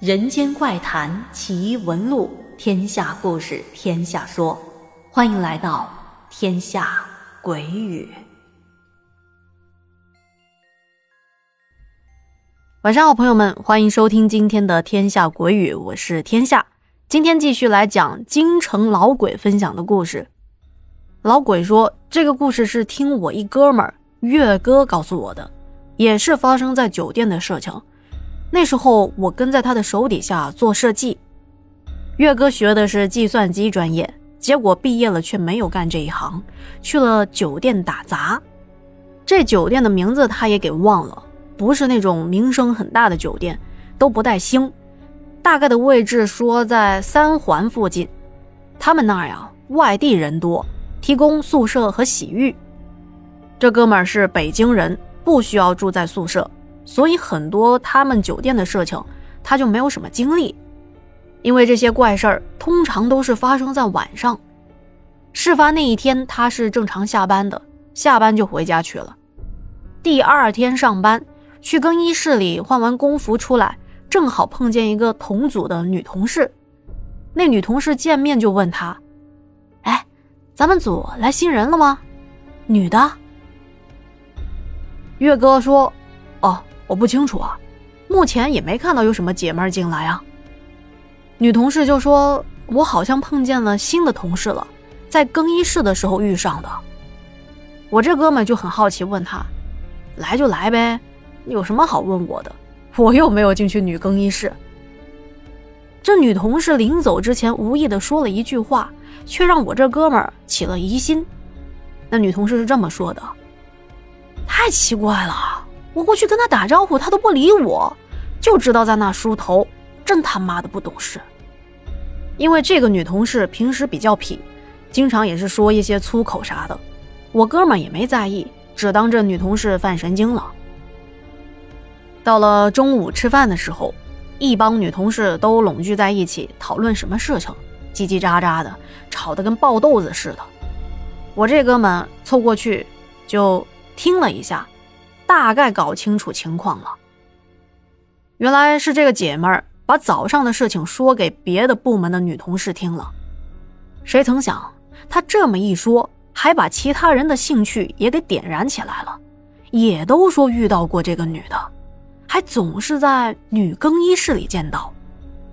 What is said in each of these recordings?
人间怪谈奇闻录，天下故事天下说，欢迎来到天下鬼语。晚上好，朋友们，欢迎收听今天的天下鬼语，我是天下。今天继续来讲京城老鬼分享的故事。老鬼说，这个故事是听我一哥们儿月哥告诉我的，也是发生在酒店的事情。那时候我跟在他的手底下做设计，岳哥学的是计算机专业，结果毕业了却没有干这一行，去了酒店打杂。这酒店的名字他也给忘了，不是那种名声很大的酒店，都不带星。大概的位置说在三环附近。他们那儿呀，外地人多，提供宿舍和洗浴。这哥们儿是北京人，不需要住在宿舍。所以很多他们酒店的事情，他就没有什么经历，因为这些怪事儿通常都是发生在晚上。事发那一天，他是正常下班的，下班就回家去了。第二天上班，去更衣室里换完工服出来，正好碰见一个同组的女同事。那女同事见面就问他：“哎，咱们组来新人了吗？女的？”岳哥说：“哦。”我不清楚啊，目前也没看到有什么姐妹进来啊。女同事就说：“我好像碰见了新的同事了，在更衣室的时候遇上的。”我这哥们就很好奇，问他：“来就来呗，有什么好问我的？我又没有进去女更衣室。”这女同事临走之前无意的说了一句话，却让我这哥们起了疑心。那女同事是这么说的：“太奇怪了。”我过去跟他打招呼，他都不理我，就知道在那梳头，真他妈的不懂事。因为这个女同事平时比较痞，经常也是说一些粗口啥的，我哥们也没在意，只当这女同事犯神经了。到了中午吃饭的时候，一帮女同事都拢聚在一起讨论什么事情，叽叽喳喳的，吵得跟爆豆子似的。我这哥们凑过去就听了一下。大概搞清楚情况了，原来是这个姐们儿把早上的事情说给别的部门的女同事听了。谁曾想，她这么一说，还把其他人的兴趣也给点燃起来了，也都说遇到过这个女的，还总是在女更衣室里见到，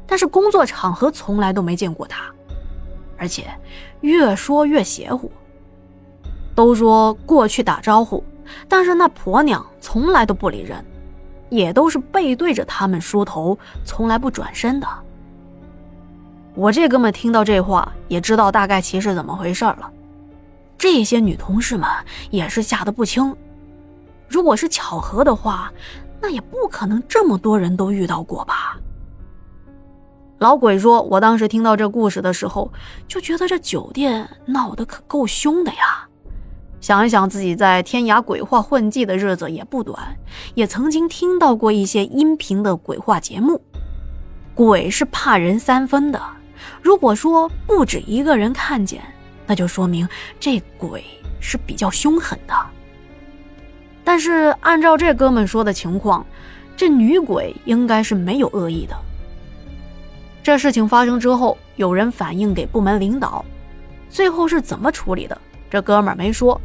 但是工作场合从来都没见过她，而且越说越邪乎。都说过去打招呼。但是那婆娘从来都不理人，也都是背对着他们梳头，从来不转身的。我这哥们听到这话，也知道大概其是怎么回事了。这些女同事们也是吓得不轻。如果是巧合的话，那也不可能这么多人都遇到过吧？老鬼说：“我当时听到这故事的时候，就觉得这酒店闹得可够凶的呀。”想一想自己在天涯鬼话混迹的日子也不短，也曾经听到过一些音频的鬼话节目。鬼是怕人三分的，如果说不止一个人看见，那就说明这鬼是比较凶狠的。但是按照这哥们说的情况，这女鬼应该是没有恶意的。这事情发生之后，有人反映给部门领导，最后是怎么处理的？这哥们儿没说。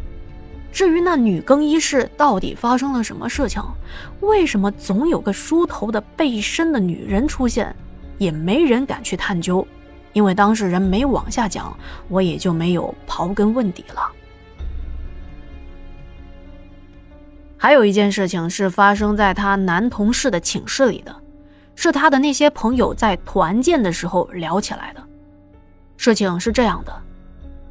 至于那女更衣室到底发生了什么事情，为什么总有个梳头的背身的女人出现，也没人敢去探究，因为当事人没往下讲，我也就没有刨根问底了。还有一件事情是发生在他男同事的寝室里的，是他的那些朋友在团建的时候聊起来的。事情是这样的。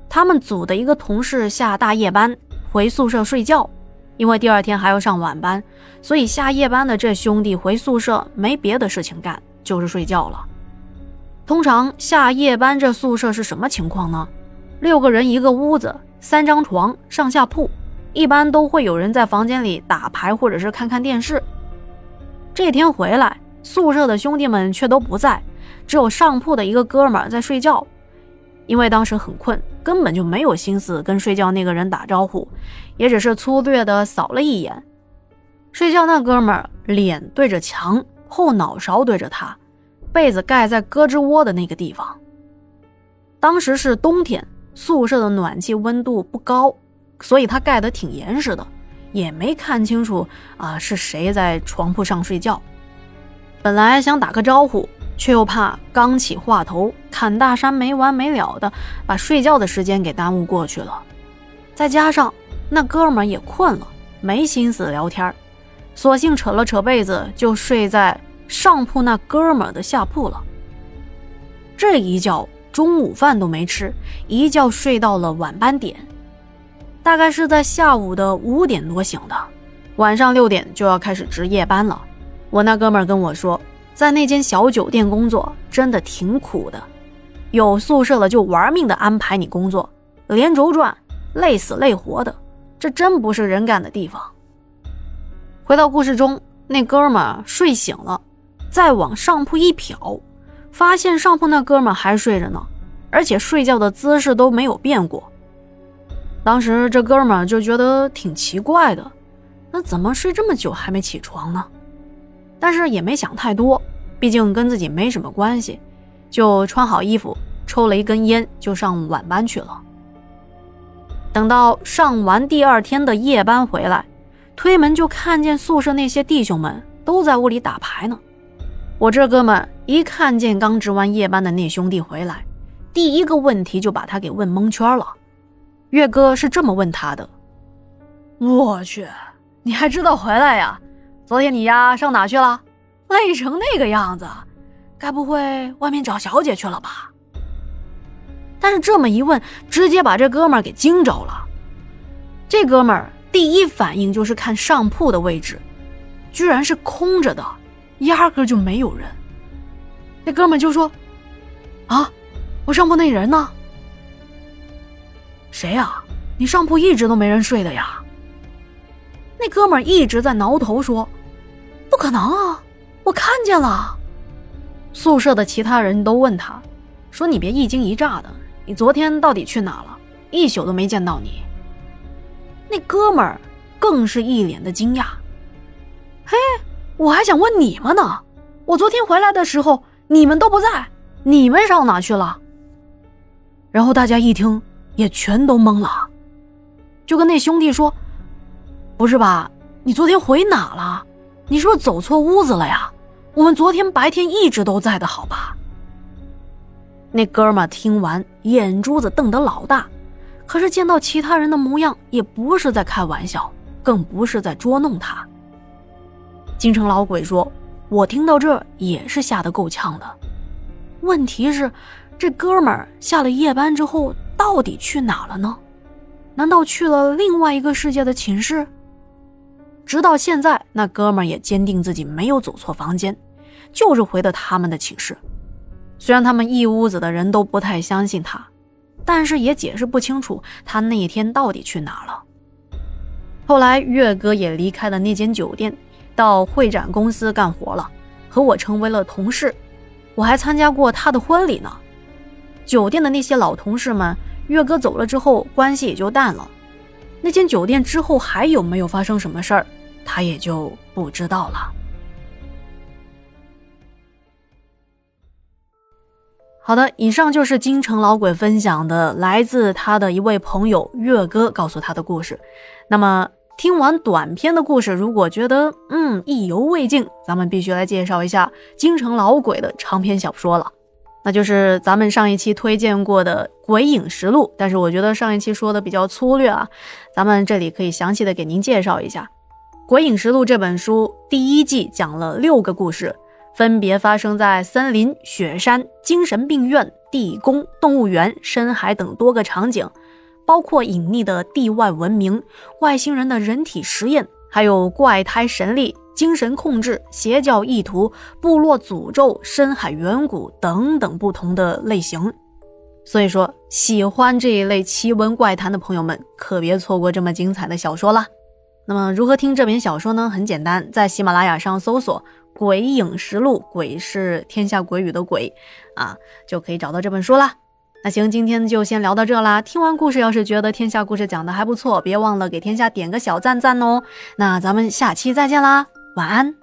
他们组的一个同事下大夜班回宿舍睡觉，因为第二天还要上晚班，所以下夜班的这兄弟回宿舍没别的事情干，就是睡觉了。通常下夜班这宿舍是什么情况呢？六个人一个屋子，三张床，上下铺，一般都会有人在房间里打牌或者是看看电视。这天回来，宿舍的兄弟们却都不在，只有上铺的一个哥们在睡觉。因为当时很困，根本就没有心思跟睡觉那个人打招呼，也只是粗略的扫了一眼。睡觉那哥们儿脸对着墙，后脑勺对着他，被子盖在胳肢窝的那个地方。当时是冬天，宿舍的暖气温度不高，所以他盖得挺严实的，也没看清楚啊是谁在床铺上睡觉。本来想打个招呼，却又怕刚起话头，侃大山没完没了的，把睡觉的时间给耽误过去了。再加上那哥们也困了，没心思聊天，索性扯了扯被子，就睡在上铺那哥们的下铺了。这一觉。中午饭都没吃，一觉睡到了晚班点，大概是在下午的五点多醒的，晚上六点就要开始值夜班了。我那哥们跟我说，在那间小酒店工作真的挺苦的，有宿舍了就玩命的安排你工作，连轴转，累死累活的，这真不是人干的地方。回到故事中，那哥们睡醒了，再往上铺一瞟。发现上铺那哥们还睡着呢，而且睡觉的姿势都没有变过。当时这哥们就觉得挺奇怪的，那怎么睡这么久还没起床呢？但是也没想太多，毕竟跟自己没什么关系，就穿好衣服，抽了一根烟，就上晚班去了。等到上完第二天的夜班回来，推门就看见宿舍那些弟兄们都在屋里打牌呢。我这哥们一看见刚值完夜班的那兄弟回来，第一个问题就把他给问蒙圈了。岳哥是这么问他的：“我去，你还知道回来呀？昨天你丫上哪去了？累成那个样子，该不会外面找小姐去了吧？”但是这么一问，直接把这哥们给惊着了。这哥们第一反应就是看上铺的位置，居然是空着的。压根就没有人。那哥们就说：“啊，我上铺那人呢？谁呀？你上铺一直都没人睡的呀？”那哥们一直在挠头说：“不可能啊，我看见了。”宿舍的其他人都问他，说：“你别一惊一乍的，你昨天到底去哪了？一宿都没见到你。”那哥们更是一脸的惊讶，嘿。我还想问你们呢，我昨天回来的时候你们都不在，你们上哪去了？然后大家一听也全都懵了，就跟那兄弟说：“不是吧，你昨天回哪了？你是不是走错屋子了呀？我们昨天白天一直都在的，好吧？”那哥们听完眼珠子瞪得老大，可是见到其他人的模样，也不是在开玩笑，更不是在捉弄他。京城老鬼说：“我听到这也是吓得够呛的。问题是，这哥们儿下了夜班之后到底去哪了呢？难道去了另外一个世界的寝室？”直到现在，那哥们儿也坚定自己没有走错房间，就是回的他们的寝室。虽然他们一屋子的人都不太相信他，但是也解释不清楚他那天到底去哪了。后来，月哥也离开了那间酒店。到会展公司干活了，和我成为了同事，我还参加过他的婚礼呢。酒店的那些老同事们，月哥走了之后，关系也就淡了。那间酒店之后还有没有发生什么事儿，他也就不知道了。好的，以上就是京城老鬼分享的来自他的一位朋友月哥告诉他的故事。那么。听完短篇的故事，如果觉得嗯意犹未尽，咱们必须来介绍一下京城老鬼的长篇小说了，那就是咱们上一期推荐过的《鬼影实录》。但是我觉得上一期说的比较粗略啊，咱们这里可以详细的给您介绍一下《鬼影实录》这本书。第一季讲了六个故事，分别发生在森林、雪山、精神病院、地宫、动物园、深海等多个场景。包括隐匿的地外文明、外星人的人体实验，还有怪胎神力、精神控制、邪教意图、部落诅咒、深海远古等等不同的类型。所以说，喜欢这一类奇闻怪谈的朋友们，可别错过这么精彩的小说了。那么，如何听这本小说呢？很简单，在喜马拉雅上搜索《鬼影实录》，鬼是天下鬼语的鬼啊，就可以找到这本书啦。那行，今天就先聊到这啦。听完故事，要是觉得天下故事讲的还不错，别忘了给天下点个小赞赞哦。那咱们下期再见啦，晚安。